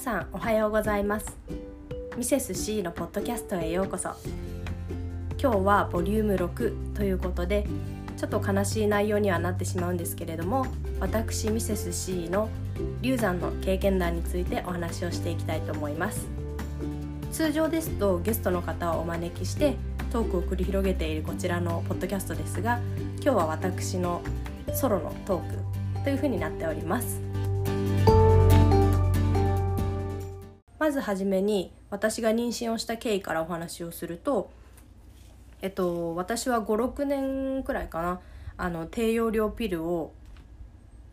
さんおはようございます。ミセス C のポッドキャストへようこそ。今日はボリューム6ということでちょっと悲しい内容にはなってしまうんですけれども私ミセス C の流産の経験談についてお話をしていきたいと思います。通常ですとゲストの方をお招きしてトークを繰り広げているこちらのポッドキャストですが今日は私のソロのトークというふうになっております。まずはじめに私が妊娠をした経緯からお話をするとえっと私は56年くらいかなあの低用量ピルを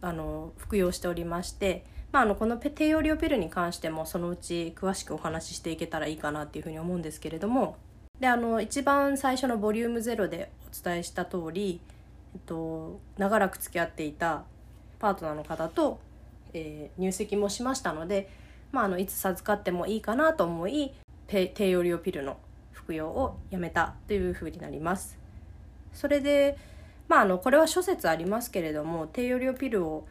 あの服用しておりまして、まあ、あのこの低用量ピルに関してもそのうち詳しくお話ししていけたらいいかなっていうふうに思うんですけれどもであの一番最初のボリューム0でお伝えした通り、えっと、長らく付き合っていたパートナーの方と、えー、入籍もしましたので、まあ、あのいつ授かってもいいかなと思い低用量ピルの服用をやめたというふうになります。それでまあ、あのこれは諸説ありますけれども低用量ピルを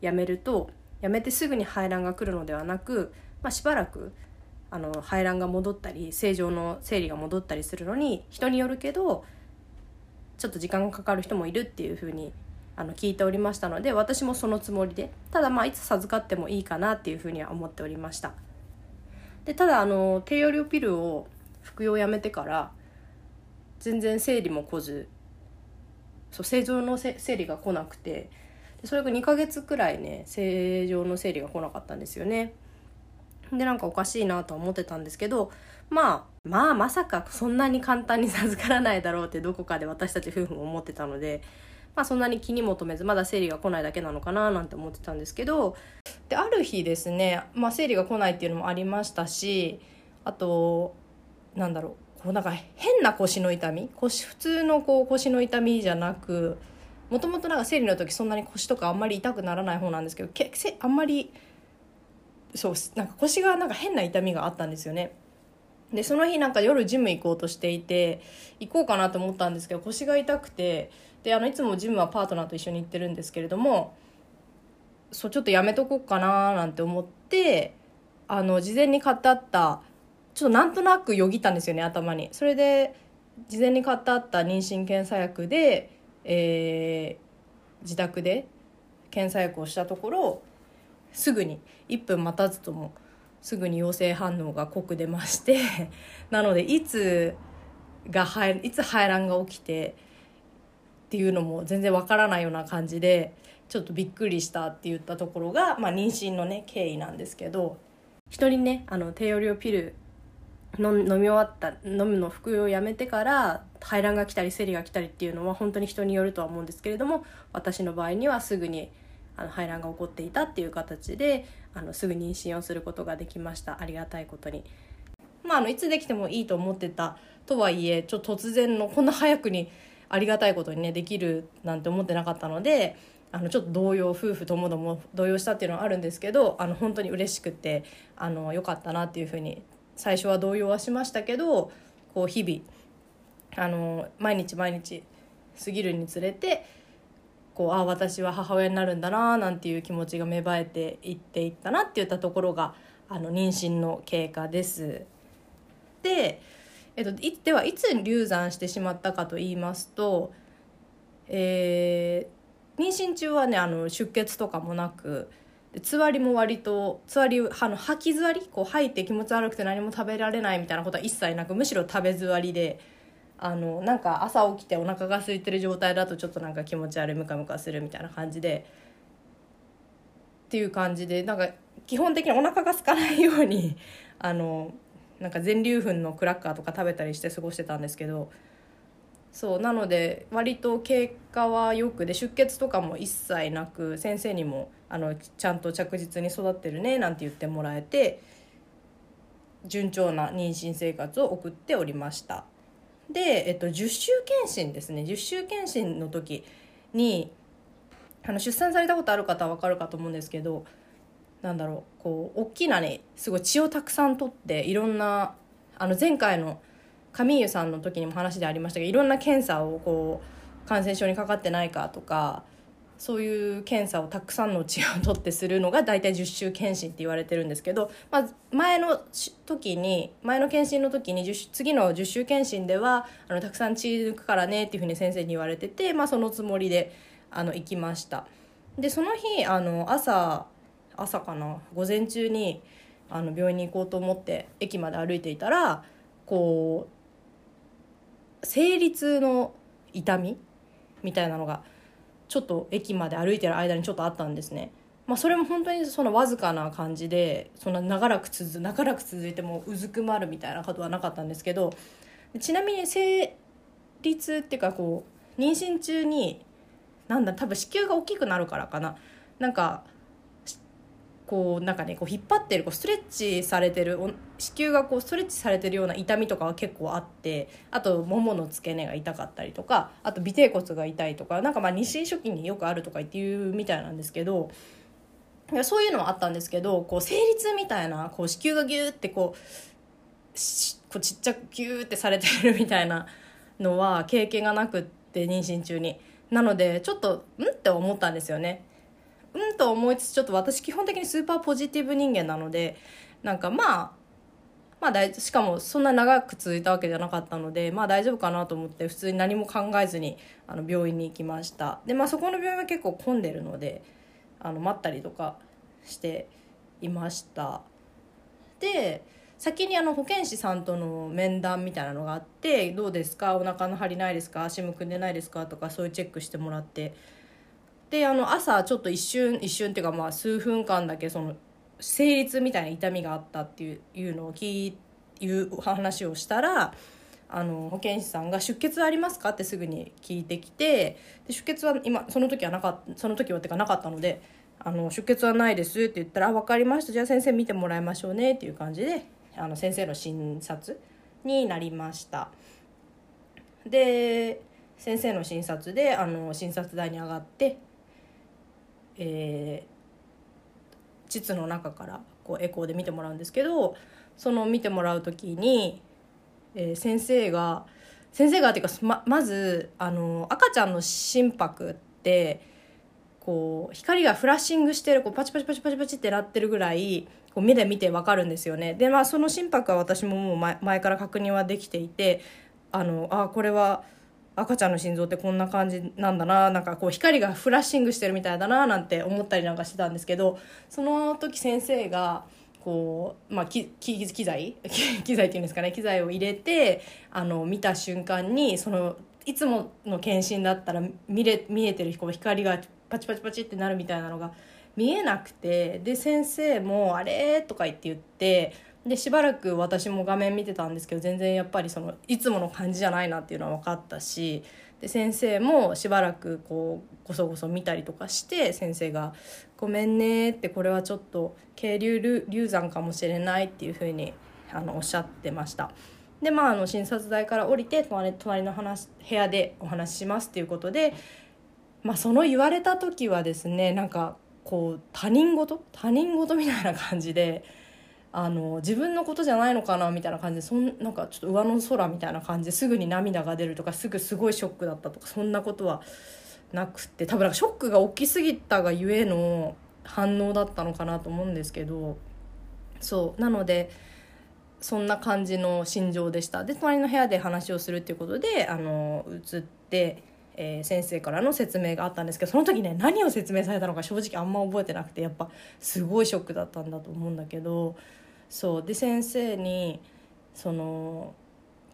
やめるとやめてすぐに排卵が来るのではなく、まあ、しばらくあの排卵が戻ったり正常の生理が戻ったりするのに人によるけどちょっと時間がかかる人もいるっていうふうにあの聞いておりましたので私もそのつもりでただまあいつ授かってもいいかなっていうふうには思っておりました。でただあの低用量ピルを服用やめてから全然生理も来ずそう正常の生理が来なくてそれが2ヶ月くらいね正常の生理が来なかったんですよね。でなんかおかしいなとは思ってたんですけどまあまあまさかそんなに簡単に授からないだろうってどこかで私たち夫婦も思ってたのでまあそんなに気に求めずまだ生理が来ないだけなのかななんて思ってたんですけどである日ですね、まあ、生理が来ないっていうのもありましたしあとなんだろうこうなんか変な腰の痛み腰普通のこう腰の痛みじゃなくもともとなんか生理の時そんなに腰とかあんまり痛くならない方なんですけどけせあんまりそうなんか腰がなんか変な痛みがあったんですよね。でその日なんか夜ジム行こうとしていて行こうかなと思ったんですけど腰が痛くてであのいつもジムはパートナーと一緒に行ってるんですけれどもそうちょっとやめとこうかななんて思ってあの事前に買ってあったちょっとなんとなくよぎったんですよね頭に。それで事前に買ってあった妊娠検査薬で、えー、自宅で検査薬をしたところすぐに1分待たずともすぐに陽性反応が濃く出まして なのでいつがいつ排卵が起きてっていうのも全然わからないような感じでちょっとびっくりしたって言ったところが、まあ、妊娠のね経緯なんですけど人にねあの低用量ピル飲み終わった飲むの服用をやめてから排卵が来たり生理が来たりっていうのは本当に人によるとは思うんですけれども私の場合にはすぐにあの排卵が起こっていたっていう形であのすぐ妊娠をすることができましたありがたいことに。まあ、あのいつできてもいいと思ってたとはいえちょっと突然のこんな早くにありがたいことにねできるなんて思ってなかったのであのちょっと動揺夫婦ともども動揺したっていうのはあるんですけどあの本当に嬉しくてあのよかったなっていうふうに最初は動揺はしましたけどこう日々あの毎日毎日過ぎるにつれてこうあ私は母親になるんだななんていう気持ちが芽生えていっていったなっていったところがあの妊娠の経過です。で、えっと、いではいつ流産してしまったかと言いますと、えー、妊娠中はねあの出血とかもなくつわりも割とつわりあの吐き座りこう吐いて気持ち悪くて何も食べられないみたいなことは一切なくむしろ食べ座りであのなんか朝起きてお腹が空いてる状態だとちょっとなんか気持ち悪いムカムカするみたいな感じでっていう感じでなんか基本的にお腹が空かないようにあのなんか全粒粉のクラッカーとか食べたりして過ごしてたんですけどそうなので割と経過はよくで出血とかも一切なく先生にもあのちゃんと着実に育ってるねなんて言ってもらえて順調な妊娠生活を送っておりました。で、えっと、10週検診ですね。10週検診の時にあの出産されたことある方は分かるかと思うんですけどなんだろうこう大きなねすごい血をたくさん取っていろんなあの前回のカミーユさんの時にも話でありましたけどいろんな検査をこう感染症にかかってないかとかそういう検査をたくさんの血を取ってするのが大体10週検診って言われてるんですけど、まあ、前の時に前の検診の時に次の10週検診ではあのたくさん血抜くからねっていうふうに先生に言われてて、まあ、そのつもりであの行きました。でその日あの朝朝かな午前中にあの病院に行こうと思って駅まで歩いていたらこう生理痛の痛みみたいなのがちょっと駅まで歩いてる間にちょっとあったんですね。まあ、それも本当にそのわずかな感じでそんな長らく続 長らく続いてもうずくまるみたいなことはなかったんですけどちなみに生理痛っていうかこう妊娠中になんだ多分子宮が大きくなるからかななんかこうなんかねこう引っ張ってるこうストレッチされてる子宮がこうストレッチされてるような痛みとかは結構あってあとももの付け根が痛かったりとかあと尾てい骨が痛いとかなんかまあ妊娠初期によくあるとか言っていうみたいなんですけどそういうのはあったんですけどこう生理痛みたいなこう子宮がギューってこうこうちっちゃくギューってされてるみたいなのは経験がなくって妊娠中に。なのでちょっとんって思ったんですよね。うんと思いつつちょっと私基本的にスーパーポジティブ人間なのでなんかまあまあ大しかもそんな長く続いたわけじゃなかったのでまあ大丈夫かなと思って普通に何も考えずにあの病院に行きました。でまあそこの病院は結構混んでるのであの待ったりとかしていました。で先にあの保健師さんとの面談みたいなのがあって「どうですか？お腹の張りないですか？足むくんでないですか?」とかそういうチェックしてもらってであの朝ちょっと一瞬一瞬っていうかまあ数分間だけその生理痛みたいな痛みがあったっていういうのを聞いう話をしたらあの保健師さんが「出血ありますか?」ってすぐに聞いてきてで出血は今その時はなかったその時はってかなかったので「あの出血はないです」って言ったら「分かりましたじゃあ先生見てもらいましょうね」っていう感じであの先生の診察になりました。で先生の診察であの診察台に上がってえー、膣の中からこうエコーで見てもらうんですけどその見てもらう時に、えー、先生が先生がっていうかままずあの赤ちゃんの心拍ってこう光がフラッシングしてるこうパチパチパチパチパチってなってるぐらいこう目で見てわかるんですよね。でまあその心拍は私ももう前前から確認はできていてあのあこれは赤ちゃんの心臓ってこんな感じなんだななんかこう光がフラッシングしてるみたいだななんて思ったりなんかしてたんですけどその時先生がこう、まあ、機機材機材っていうんですかね機材を入れてあの見た瞬間にそのいつもの検診だったら見れ見えてる光がパチパチパチってなるみたいなのが見えなくてで先生も「あれ?」とか言って言ってでしばらく私も画面見てたんですけど全然やっぱりそのいつもの感じじゃないなっていうのは分かったしで先生もしばらくこうごそごそ見たりとかして先生が「ごめんね」ってこれはちょっと渓流流産かもしれないっていうふうにあのおっしゃってました。でまあ、あの診察台から降りて隣隣の話部屋でお話ししますっていうことで、まあ、その言われた時はですねなんかこう他人事？他人事みたいな感じであの自分のことじゃないのかなみたいな感じでそんなんかちょっと上の空みたいな感じですぐに涙が出るとかすぐすごいショックだったとかそんなことはなくて多分なんかショックが大きすぎたがゆえの反応だったのかなと思うんですけどそうなのでそんな感じの心情でした。で隣の部屋で話をするっていうことであの移って、えー、先生からの説明があったんですけどその時ね何を説明されたのか正直あんま覚えてなくてやっぱすごいショックだったんだと思うんだけどそう。で先生にその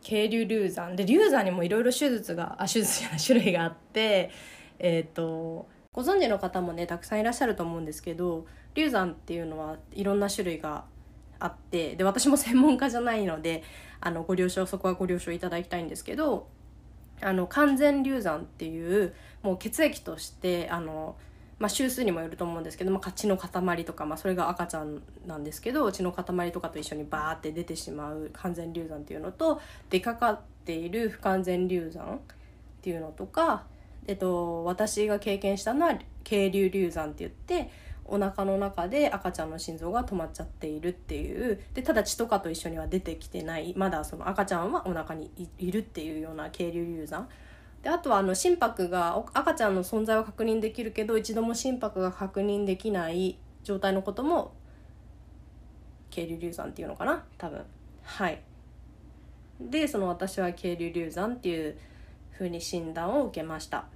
渓流流産で流産にもいろいろ手術があ手術じゃない 種類があってえっ、ー、とご存知の方もねたくさんいらっしゃると思うんですけど流産っていうのはいろんな種類があってで私も専門家じゃないのであのご了承そこはご了承いただきたいんですけどあの完全流産っていうもう血液としてあのまあ、周数にもよると思うんですけど、まあ、血の塊とか、まあ、それが赤ちゃんなんですけど血の塊とかと一緒にバーって出てしまう完全流産っていうのと出かかっている不完全流産っていうのとか、えっと、私が経験したのは渓流流産って言ってお腹の中で赤ちゃんの心臓が止まっちゃっているっていうでただ血とかと一緒には出てきてないまだその赤ちゃんはお腹にいるっていうような渓流流産であとはあの心拍が赤ちゃんの存在は確認できるけど一度も心拍が確認できない状態のことも渓流流産っていうのかな？多分。はい。でその私は渓流流産っていうふうに診断を受けました。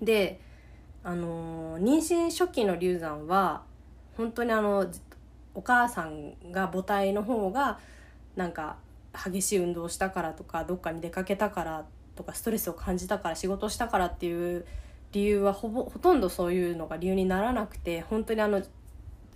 であの妊娠初期の流産は本当にあのお母さんが母体の方がなんか激しい運動したからとかどっかに出かけたからってとかストレスを感じたから仕事したからっていう理由はほぼほとんどそういうのが理由にならなくて本当にあの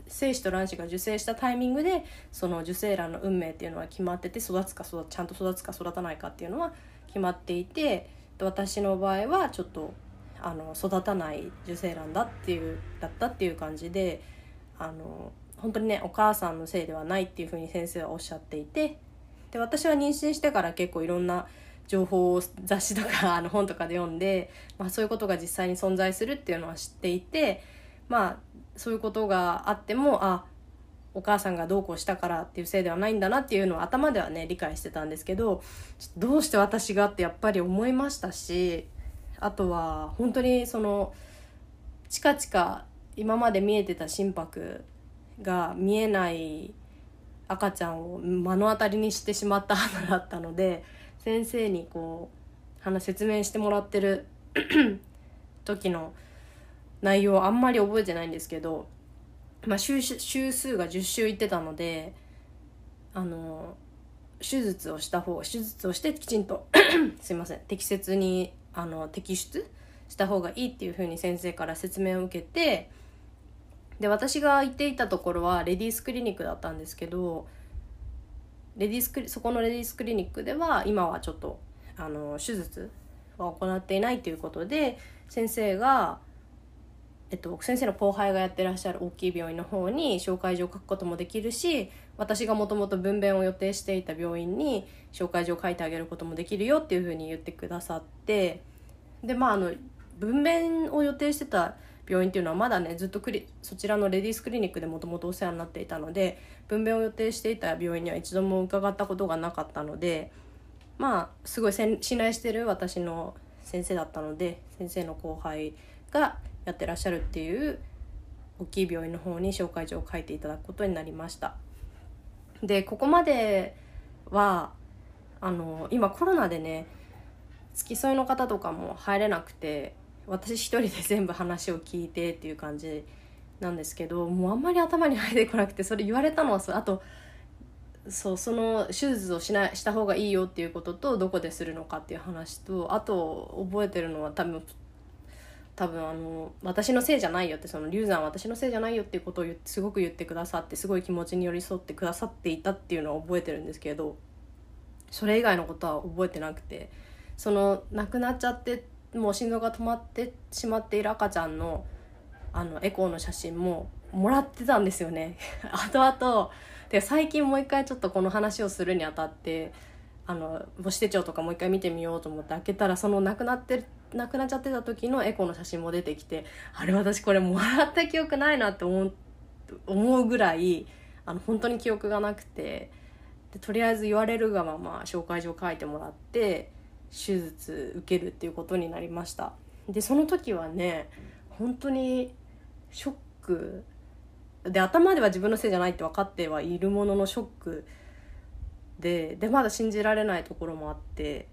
精子と卵子が受精したタイミングでその受精卵の運命っていうのは決まってて育つか育ちゃんと育つか育たないかっていうのは決まっていて私の場合はちょっとあの育たない受精卵だっていうだったっていう感じであの本当にねお母さんのせいではないっていうふうに先生はおっしゃっていてで私は妊娠してから結構いろんな情報を雑誌とかあの本とかで読んで、まあ、そういうことが実際に存在するっていうのは知っていてまあそういうことがあってもあお母さんがどうこうしたからっていうせいではないんだなっていうのを頭ではね理解してたんですけどどうして私がってやっぱり思いましたしあとは本当にそのチカチカ今まで見えてた心拍が見えない赤ちゃんを目の当たりにしてしまった花だったので先生にこう話説明してもらってる 時の内容あんまり覚えてないんですけど、まあ、週週数が10週いってたのであの手術をした方手術をしてきちんと すいません適切にあの摘出した方がいいっていうふうに先生から説明を受けてで私が行っていたところはレディースクリニックだったんですけどレディースクそこのレディースクリニックでは今はちょっとあの手術は行っていないということで先生が、えっと、先生の後輩がやってらっしゃる大きい病院の方に紹介状を書くこともできるし私がもともと分娩を予定していた病院に紹介状を書いてあげることもできるよっていうふうに言ってくださってでまああの分娩を予定してた病院っていうのはまだねずっとクリそちらのレディースクリニックでもともとお世話になっていたので分娩を予定していた病院には一度も伺ったことがなかったのでまあすごい信頼してる私の先生だったので先生の後輩がやってらっしゃるっていう大きい病院の方に紹介状を書いていただくことになりました。でここまではあの今コロナでね付き添いの方とかも入れなくて私一人で全部話を聞いてっていう感じなんですけどもうあんまり頭に入ってこなくてそれ言われたのはあとそうその手術をしなした方がいいよっていうこととどこでするのかっていう話とあと覚えてるのは多分多分あの私のせいじゃないよってその流産私のせいじゃないよっていうことをすごく言ってくださってすごい気持ちに寄り添ってくださっていたっていうのは覚えてるんですけどそれ以外のことは覚えてなくてその亡くなっちゃってもう心臓が止まってしまっている赤ちゃんのあのエコーの写真ももらってたんですよね。後々で最近もう一回ちょっとこの話をするにあたってあの母子手帳とかもう一回見てみようと思って開けたらその亡くなって亡くなっちゃってた時のエコーの写真も出てきてあれ私これもらった記憶ないなって思う思うぐらいあの本当に記憶がなくてでとりあえず言われるがまま紹介状書いてもらって手術受けるっていうことになりました。でその時はね本当にショック。で頭では自分のせいじゃないって分かってはいるもののショックででまだ信じられないところもあって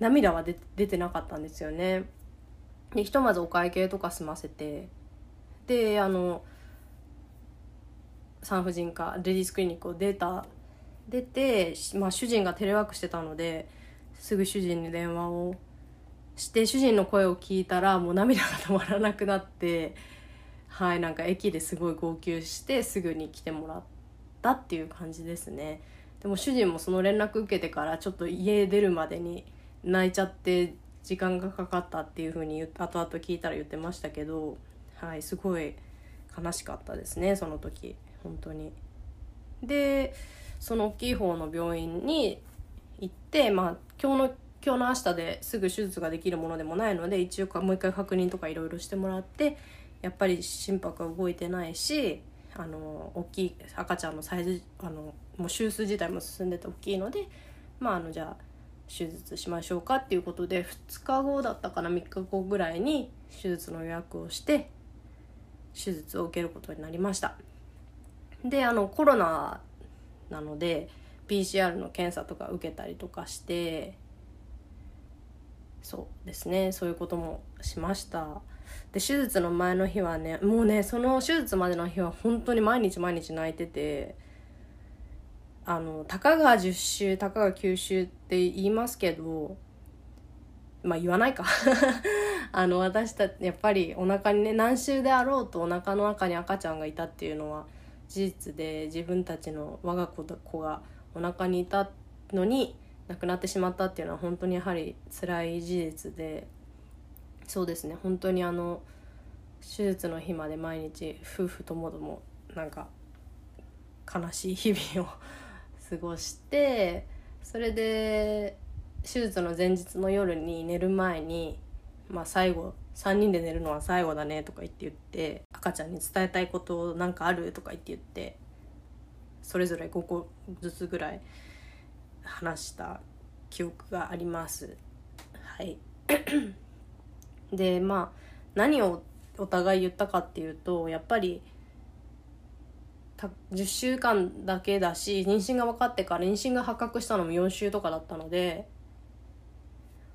涙は出てなかったんですよね。でひとまずお会計とか済ませてであの産婦人科レディースクリニックを出た出て、まあ、主人がテレワークしてたのですぐ主人に電話をして主人の声を聞いたらもう涙が止まらなくなってはいなんか駅ですごい号泣してすぐに来てもらったっていう感じですね。でも主人もその連絡受けてからちょっと家出るまでに泣いちゃって時間がかかったっていうふうに後々聞いたら言ってましたけどはいすごい悲しかったですねその時本当に。でその大きい方の病院に行ってまあ今日の今日の明日ですぐ手術ができるものでもないので一応もう一回確認とかいろいろしてもらってやっぱり心拍は動いてないしあの大きい赤ちゃんのサイズあのもう周数自体も進んでて大きいのでまああのじゃあ手術しましょうかっていうことで2日後だったかな3日後ぐらいに手術の予約をして手術を受けることになりました。であのコロナなので PCR の検査とか受けたりとかしてそうですね。そういうこともしました。で手術の前の日はねもうねその手術までの日は本当に毎日毎日泣いててあのたかが10週たかが9週って言いますけどまあ言わないか。あの私たちやっぱりお腹にね何週であろうとお腹の中に赤ちゃんがいたっていうのは事実で自分たちの我が子がお腹にいたのに亡くなってしまったっていうのは本当にやはり辛い事実でそうですね。本当にあの手術の日まで毎日夫婦ともどもなんか悲しい日々を 過ごしてそれで手術の前日の夜に寝る前に、まあ、最後3人で寝るのは最後だねとか言って言って赤ちゃんに伝えたいことなんかあるとか言って言ってそれぞれ5個ずつぐらい話した記憶があります。はい。でまあ何をお互い言ったかっていうとやっぱり10週間だけだし妊娠が分かってから妊娠が発覚したのも4週とかだったので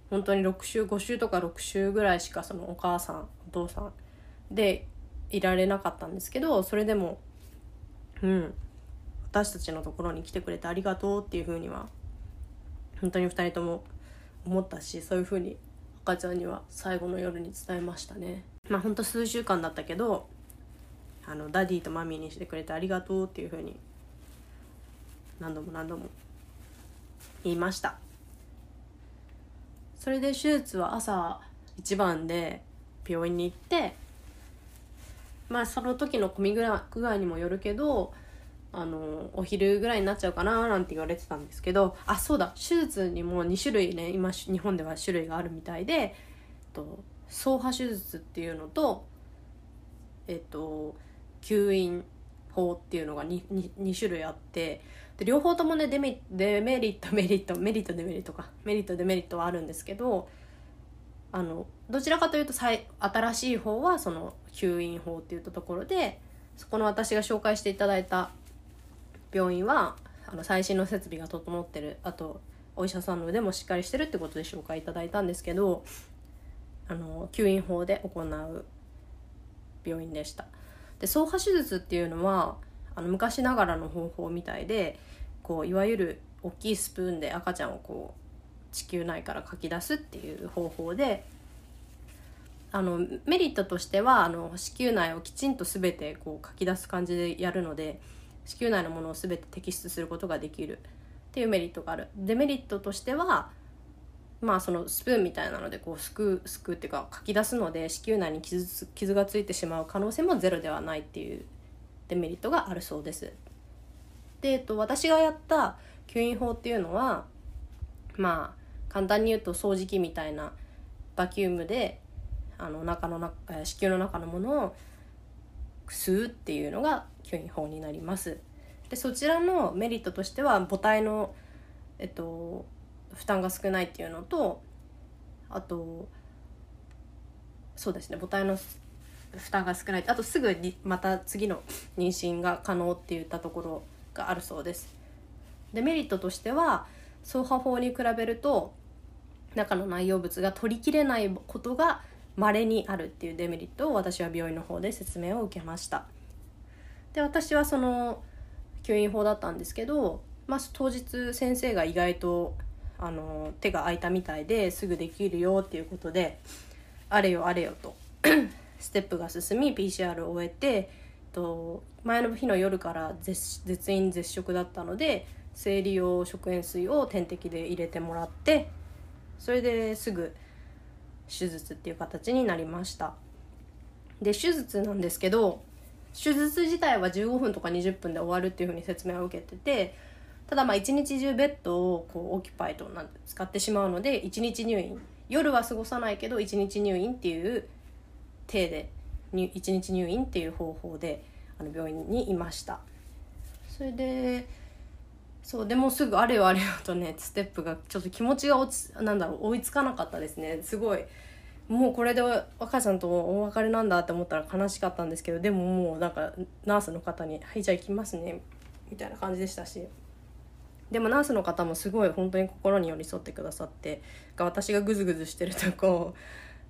本当に6週5週とか6週ぐらいしかそのお母さんお父さんでいられなかったんですけどそれでもうん。私たちのところに来てくれてありがとうっていうふうには本当に2人とも思ったしそういうふうに赤ちゃんには最後の夜に伝えましたね。まあほんと数週間だったけどあの daddy と mommy にしてくれてありがとうっていうふうに何度も何度も言いました。それで手術は朝一番で病院に行ってまあその時の混み具合にもよるけどあのお昼ぐらいになっちゃうかななんて言われてたんですけどあそうだ手術にも2種類ね今日本では種類があるみたいでと走破手術っていうのとえっと吸引法っていうのが 2, 2, 種類あってで両方ともねデメデメリットメリットメリットデメリットか。メリットデメリットはあるんですけどあのどちらかというと新しい方はその吸引法っていったところでそこの私が紹介していただいた病院はあの最新の設備が整ってるあとお医者さんの腕もしっかりしてるってことで紹介いただいたんですけどあの吸引法で行う病院でした。で走破手術っていうのはあの昔ながらの方法みたいでこういわゆる大きいスプーンで赤ちゃんをこう子宮内からかき出すっていう方法であのメリットとしてはあの子宮内をきちんと全てこうかき出す感じでやるので子宮内のものを全て摘出することができるっていうメリットがあるデメリットとしてはまあそのスプーンみたいなのでこうすくうすくうっていうかかき出すので子宮内に傷傷がついてしまう可能性もゼロではないっていうデメリットがあるそうです。で、えっと、私がやった吸引法っていうのはまあ簡単に言うと掃除機みたいなバキュームであの中の中子宮の中のものを吸うっていうのが吸引法になります。でそちらのメリットとしては母体の、えっと、負担が少ないっていうのとあとそうですね母体の負担が少ない。あとすぐにまた次の妊娠が可能っていったところがあるそうです。でメリットとしては走破法に比べると中の内容物が取りきれないことが稀にあるっていうデメリットを私は病院の方で説明を受けました。で私はその吸引法だったんですけど、まあ、当日先生が意外とあの手が空いたみたいですぐできるよっていうことであれよあれよと ステップが進み PCR を終えてと前の日の夜から絶絶飲絶食だったので生理用食塩水を点滴で入れてもらってそれですぐ手術っていう形になりました。で手術なんですけど手術自体は15分とか20分で終わるっていうふうに説明を受けててただまあ一日中ベッドをこうオキパイとなん使ってしまうので一日入院。夜は過ごさないけど一日入院っていう体で一日入院っていう方法であの病院にいました。それでそうでもすぐあれよあれよとねステップがちょっと気持ちが落ちなんだろう追いつかなかったですね。すごい。もうこれで若さんとお別れなんだって思ったら悲しかったんですけどでももうなんかナースの方に「はいじゃあ行きますね」みたいな感じでしたし。でもナースの方もすごい本当に心に寄り添ってくださって私がグズグズしてるとこ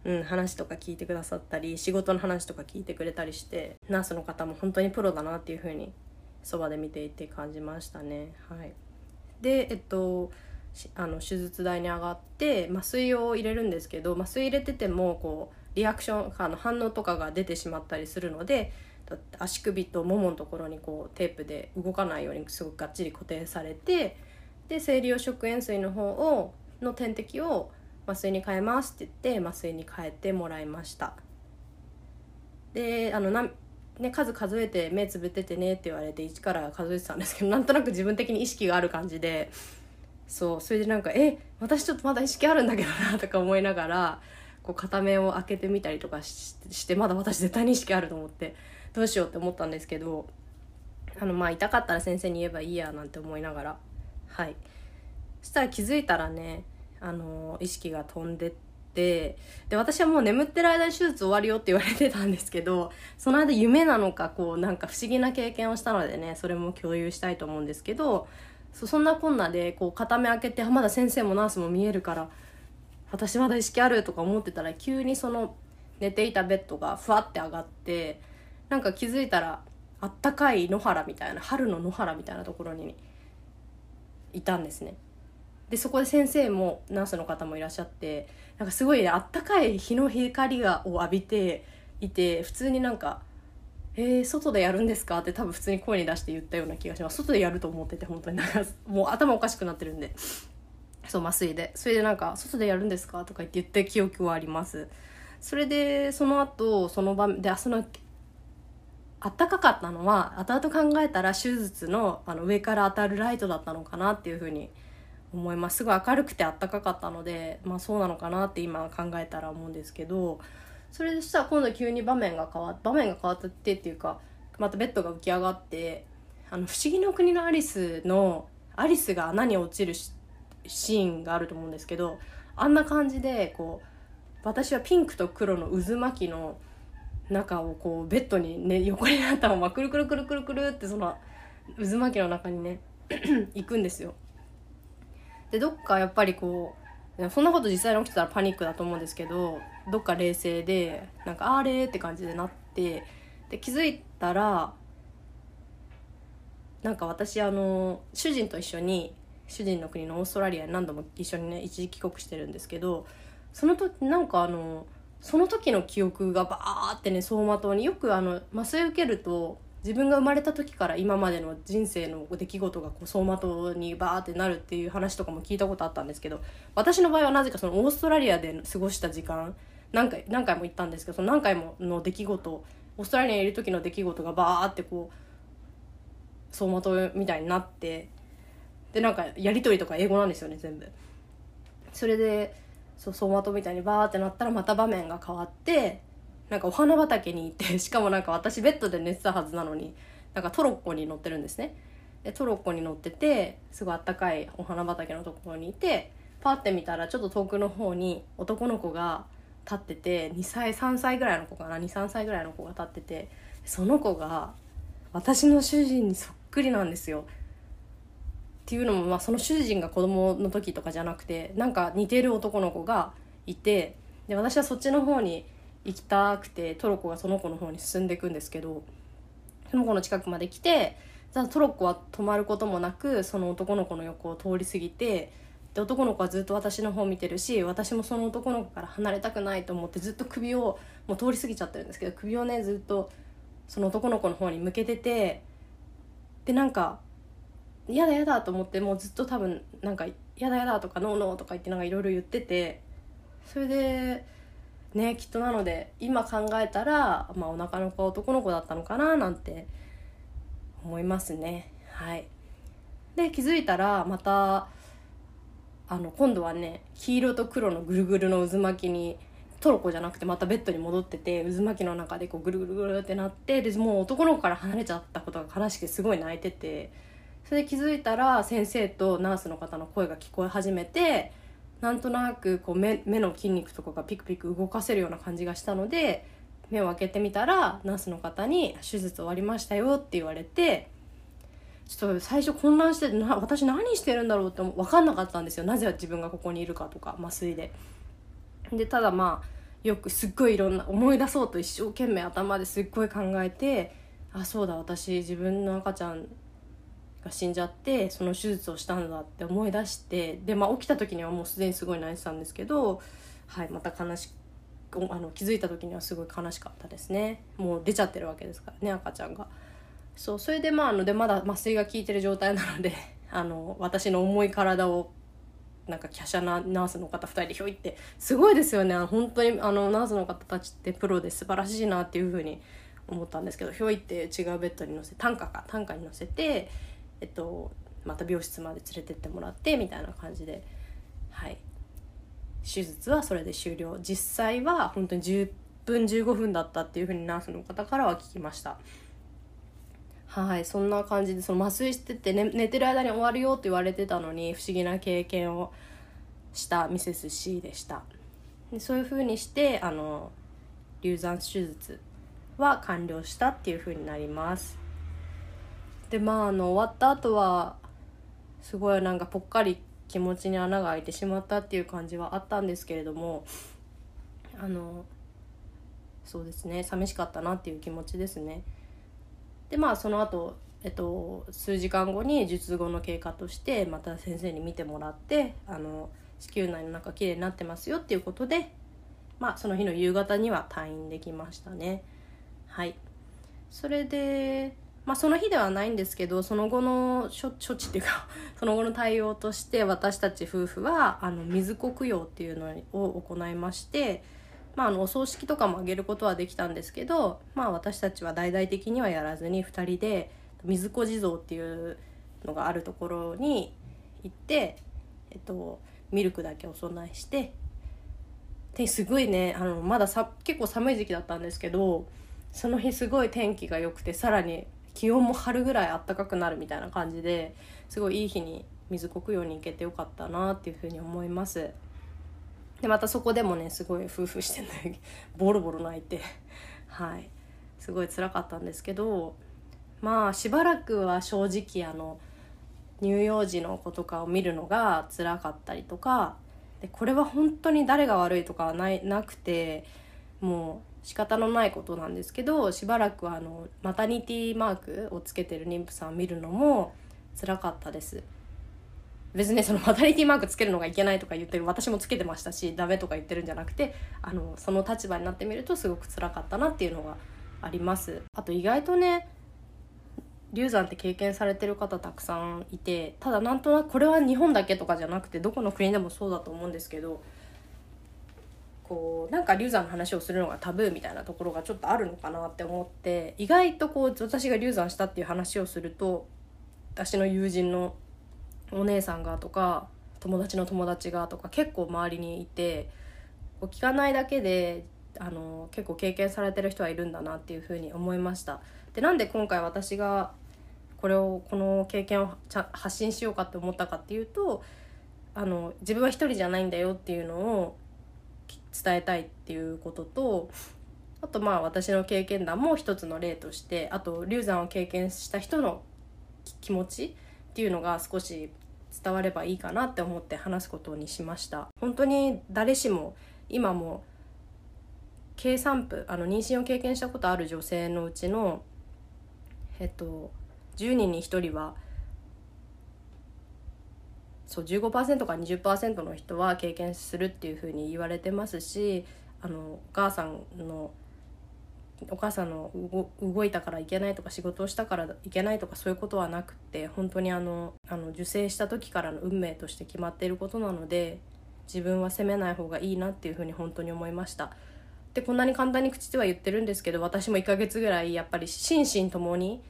う、うん、話とか聞いてくださったり仕事の話とか聞いてくれたりしてナースの方も本当にプロだなっていう風にそばで見ていて感じましたね。はい、でえっとあの手術台に上がって麻酔を入れるんですけど麻酔入れててもこうリアクションあの反応とかが出てしまったりするので足首ともものところにこうテープで動かないようにすごくがっちり固定されてで生理用食塩水の方をの点滴を麻酔に変えますって言って麻酔に変えてもらいましたであのな、ね、数数えて目つぶっててねって言われて1から数えてたんですけどなんとなく自分的に意識がある感じでそうそれでなんかえ私ちょっとまだ意識あるんだけどなとか思いながらこう片目を開けてみたりとかしてまだ私絶対に意識あると思ってどうしようって思ったんですけどあのまあ痛かったら先生に言えばいいやなんて思いながらはい。そしたら気づいたらねあの意識が飛んでってで私はもう眠ってる間に手術終わるよって言われてたんですけど その間夢なのかこうなんか不思議な経験をしたのでねそれも共有したいと思うんですけどそんなこんなでこう片目開けてまだ先生もナースも見えるから私まだ意識あるとか思ってたら急にその寝ていたベッドがふわって上がってなんか気づいたらあったかい野原みたいな春の野原みたいなところにいたんですね。でそこで先生もナースの方もいらっしゃってなんかすごい、ね、あったかい日の光がを浴びていて普通になんかえー、外でやるんですか?」って多分普通に声に出して言ったような気がします外でやると思ってて本当になんかもう頭おかしくなってるんでそう麻酔でそれでなんか「外でやるんですか?」とか言って言った記憶はありますそれでその後その場でそのあったかかったのは後々考えたら手術のあの上から当たるライトだったのかなっていうふうに思いますすごい明るくてあったかかったのでまあそうなのかなって今考えたら思うんですけどそれでしたら今度急に場面が変わって場面が変わってっていうかまたベッドが浮き上がってあの「不思議の国のアリス」のアリスが穴に落ちるシーンがあると思うんですけどあんな感じでこう私はピンクと黒の渦巻きの中をこうベッドにね横になったままくるくるくるくるくるってその渦巻きの中にね 行くんですよ。でどっかやっぱりこうそんなこと実際に起きてたらパニックだと思うんですけどどっか冷静でなんかあれって感じでなってで気づいたらなんか私あの主人と一緒に主人の国のオーストラリアに何度も一緒にね一時帰国してるんですけどその時なんかあのその時の記憶がバーってね走馬灯によくあの麻酔受けると自分が生まれた時から今までの人生の出来事がこう走馬灯にバーってなるっていう話とかも聞いたことあったんですけど私の場合はなぜかそのオーストラリアで過ごした時間何回何回も行ったんですけどその何回もの出来事オーストラリアにいる時の出来事がバーってこう走馬灯みたいになってでなんかやり取りとか英語なんですよね全部。それでそう走馬灯みたいにバーってなったらまた場面が変わってなんかお花畑にいて しかもなんか私ベッドで寝てたはずなのになんかトロッコに乗ってるんですねでトロッコに乗っててすごいあったかいお花畑のところにいてパッて見たらちょっと遠くの方に男の子が立ってて2歳3歳ぐらいの子かな？23歳ぐらいの子が立っててその子が私の主人にそっくりなんですよ。っていうのも、まあ、その主人が子供の時とかじゃなくてなんか似てる男の子がいてで私はそっちの方に行きたくてトロッコがその子の方に進んでいくんですけどその子の近くまで来てトロッコは止まることもなくその男の子の横を通り過ぎてで男の子はずっと私の方見てるし私もその男の子から離れたくないと思ってずっと首をもう通り過ぎちゃってるんですけど首をねずっとその男の子の方に向けててでなんか嫌だ嫌だと思ってもうずっと多分なんか嫌だ嫌だとかノーノーとか言ってなんかいろいろ言っててそれでねきっとなので今考えたら、まあ、お腹の子は男の子だったのかななんて思いますね。はい。で気づいたらまたあの今度はね黄色と黒のぐるぐるの渦巻きにトロコじゃなくてまたベッドに戻ってて渦巻きの中でこうぐるぐるぐるってなってでもう男の子から離れちゃったことが悲しくてすごい泣いててそれで気づいたら先生とナースの方の声が聞こえ始めてなんとなくこう目目の筋肉とかがピクピク動かせるような感じがしたので目を開けてみたらナースの方に「手術終わりましたよ」って言われてちょっと最初混乱してな私何してるんだろうって分かんなかったんですよなぜ自分がここにいるかとか麻酔で。でただまあよくすっごいいろんな思い出そうと一生懸命頭ですっごい考えてあそうだ私自分の赤ちゃんが死んじゃってその手術をしたんだって思い出してで、まあ、起きた時にはもうすでにすごい泣いてたんですけど、はい、また悲しあの気づいた時にはすごい悲しかったですねもう出ちゃってるわけですからね赤ちゃんが。そうそれでまああのでまだ麻酔が効いてる状態なので あの私の重い体をなんか華奢なナースの方2人でひょいってすごいですよね本当にあのナースの方たちってプロで素晴らしいなっていうふうに思ったんですけどひょいって違うベッドに乗せ担架か担架に乗せて、えっと、また病室まで連れてってもらってみたいな感じではい。手術はそれで終了。実際は本当に10分15分だったっていうふうにナースの方からは聞きました。はい。そんな感じでその麻酔してて、ね、寝てる間に終わるよって言われてたのに不思議な経験をしたミセス C でした。でそういうふうにしてあの流産手術は完了したっていうふうになります。でまああの終わった後はすごいなんかぽっかり気持ちに穴が開いてしまったっていう感じはあったんですけれどもあのそうですね寂しかったなっていう気持ちですね。でまあその後えっと数時間後に術後の経過としてまた先生に見てもらってあの子宮内の中綺麗になってますよっていうことでまあその日の夕方には退院できましたね。はい。それでまあその日ではないんですけどその後の処処置っていうか その後の対応として私たち夫婦はあの水黒用っていうのを行いましてまあ、あのお葬式とかもあげることはできたんですけど、まあ、私たちは大々的にはやらずに2人で水子地蔵っていうのがあるところに行って、えっと、ミルクだけお供えしてですごいねあのまださ結構寒い時期だったんですけどその日すごい天気が良くてさらに気温も春ぐらい暖かくなるみたいな感じですごいいい日に水黒用に行けてよかったなっていうふうに思います。でまたそこでもねすごい夫婦してね ボロボロ泣いて。はい。すごい辛かったんですけどまあしばらくは正直あの乳幼児の子とかを見るのが辛かったりとかでこれは本当に誰が悪いとかはないなくてもう仕方のないことなんですけどしばらくあのマタニティマークをつけてる妊婦さんを見るのも辛かったです。別にそのマタニティマークつけるのがいけないとか言ってる私もつけてましたしダメとか言ってるんじゃなくてあのその立場になってみるとすごく辛かったなっていうのがありますあと意外とね流産って経験されてる方たくさんいてただなんとなくこれは日本だけとかじゃなくてどこの国でもそうだと思うんですけどこうなんか流産の話をするのがタブーみたいなところがちょっとあるのかなって思って意外とこう私が流産したっていう話をすると私の友人のお姉さんがとか友達の友達がとか結構周りにいてこう聞かないだけであの結構経験されてる人はいるんだなっていうふうに思いました。でなんで今回私がこれをこの経験を発信しようかって思ったかっていうとあの自分は一人じゃないんだよっていうのを伝えたいっていうこととあとまあ私の経験談も一つの例としてあと流産を経験した人の気持ちっていうのが少し伝わればいいかなって思って話すことにしました。本当に誰しも今も計算部あの妊娠を経験したことある女性のうちのえっと10人に1人はそう15%から20%の人は経験するっていうふうに言われてますしあのお母さんのお母さんの動いたからいけないとか仕事をしたからいけないとかそういうことはなくって本当にあのあの受精した時からの運命として決まっていることなので自分は責めない方がいいなっていうふうに本当に思いました。でこんなに簡単に口では言ってるんですけど私も1ヶ月ぐらいやっぱり心身ともに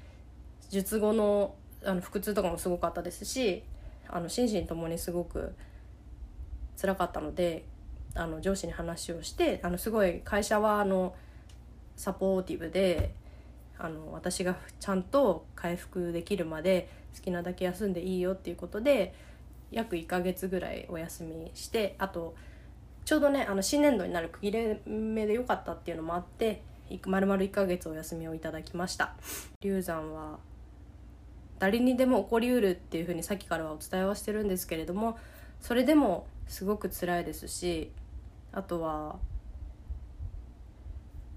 術後のあの腹痛とかもすごかったですしあの心身ともにすごく辛かったのであの上司に話をしてあのすごい会社はあのサポーティブであの私がちゃんと回復できるまで好きなだけ休んでいいよっていうことで約1ヶ月ぐらいお休みしてあとちょうどねあの新年度になる区切れ目で良かったっていうのもあって丸々1ヶ月お休みをいただきました。流産は誰にでも起こりうるっていうふうにさっきからはお伝えはしてるんですけれどもそれでもすごく辛いですしあとは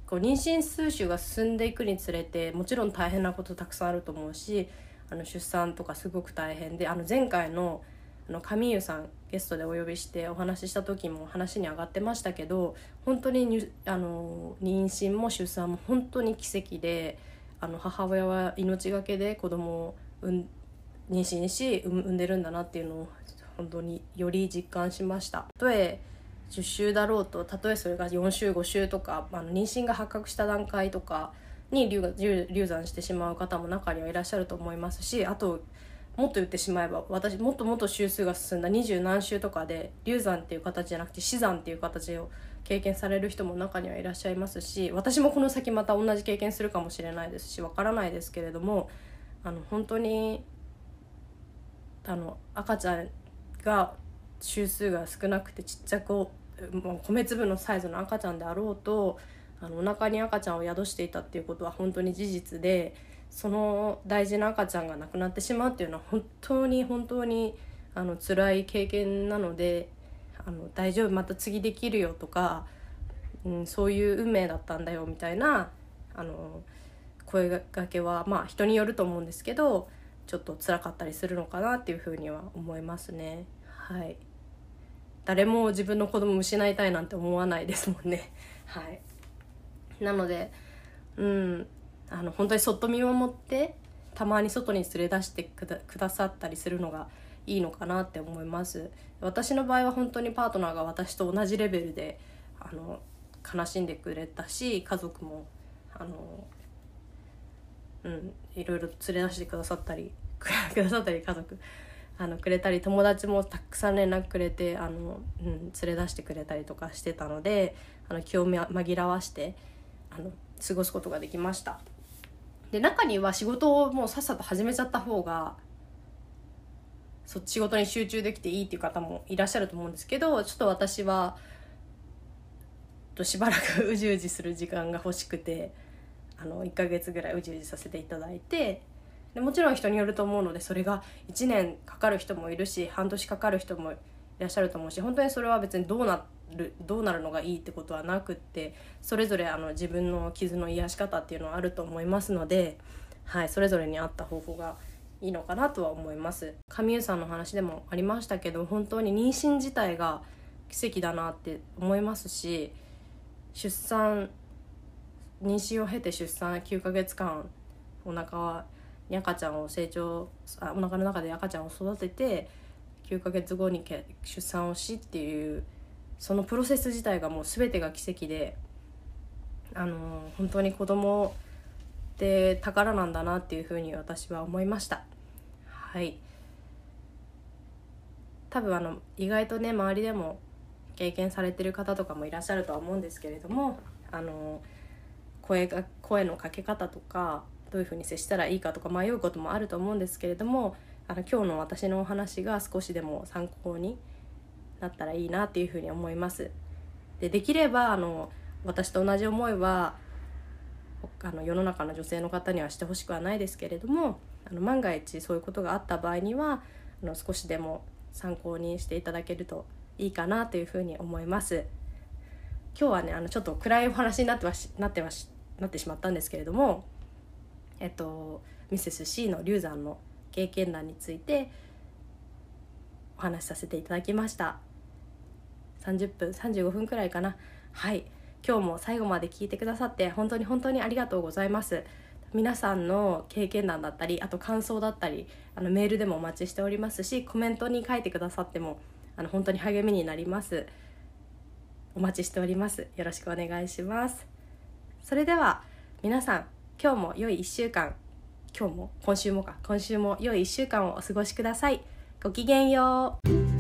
こう妊娠数週が進んでいくにつれてもちろん大変なことたくさんあると思うしあの出産とかすごく大変であの前回のあの上湯さんゲストでお呼びしてお話しした時も話に上がってましたけど本当にあの妊娠も出産も本当に奇跡であの母親は命がけで子供を妊娠し産んでるんだなっていうのを本当により実感しました。たとえ10週だろうとたとえそれが4週5週とかあの妊娠が発覚した段階とかに流産してしまう方も中にはいらっしゃると思いますしあともっと言ってしまえば私もっともっと週数が進んだ二十何週とかで流産っていう形じゃなくて死産っていう形を経験される人も中にはいらっしゃいますし私もこの先また同じ経験するかもしれないですしわからないですけれどもあの本当にあの赤ちゃんが週数が少なくてちっちゃく米粒のサイズの赤ちゃんであろうとあのお腹に赤ちゃんを宿していたっていうことは本当に事実でその大事な赤ちゃんが亡くなってしまうっていうのは本当に本当にあの辛い経験なのであの大丈夫また次できるよとか、うん、そういう運命だったんだよみたいなあの声がけはまあ人によると思うんですけどちょっと辛かったりするのかなっていうふうには思いますね。はい誰も自分の子供を失いたいなんて思わないですもんね。はい、なので、うん、あの本当にそっと見守ってたまに外に連れ出してくださったりするのがいいのかなって思います私の場合は本当にパートナーが私と同じレベルであの悲しんでくれたし家族もあのうんいろいろ連れ出してくださったり くださったり家族あのくれたり友達もたくさん連絡くれてあの、うん、連れ出してくれたりとかしてたのであの気を紛らわしてあの過ごすことができました。で中には仕事をもうさっさと始めちゃった方がそ仕事に集中できていいっていう方もいらっしゃると思うんですけどちょっと私はとしばらくうじうじする時間が欲しくてあの1ヶ月ぐらいうじうじさせていただいてでもちろん人によると思うのでそれが1年かかる人もいるし半年かかる人もいらっしゃると思うし本当にそれは別にどうなるどうなるのがいいってことはなくってそれぞれあの自分の傷の癒し方っていうのはあると思いますので、はい、それぞれに合った方法がいいのかなとは思います。神優さんの話でもありましたけど本当に妊娠自体が奇跡だなって思いますし出産妊娠を経て出産9ヶ月間お腹に赤ちゃんを成長あお腹の中で赤ちゃんを育てて9ヶ月後に出産をしっていうそのプロセス自体がもう全てが奇跡であの本当に子供って宝なんだなっていうふうに私は思いました。はい。多分あの意外とね周りでも経験されてる方とかもいらっしゃるとは思うんですけれどもあの声が声のかけ方とかどういうふうに接したらいいかとか迷うこともあると思うんですけれどもあの今日の私のお話が少しでも参考になったらいいなっていうふうに思います。でできればあの私と同じ思いはあの世の中の女性の方にはしてほしくはないですけれどもあの万が一そういうことがあった場合にはあの少しでも参考にしていただけるといいかなというふうに思います。今日はねあのちょっと暗いお話になっては なってはなってしまったんですけれどもえっとミセス C の流産の経験談についてお話しさせていただきました。30分35分くらいかな。はい。今日も最後まで聞いてくださって本当に本当にありがとうございます。皆さんの経験談だったりあと感想だったりあのメールでもお待ちしておりますしコメントに書いてくださってもあの本当に励みになります。お待ちしております。よろしくお願いします。それでは皆さん今日も良い1週間。今日も？今週もか。今週も良い1週間をお過ごしください。ごきげんよう。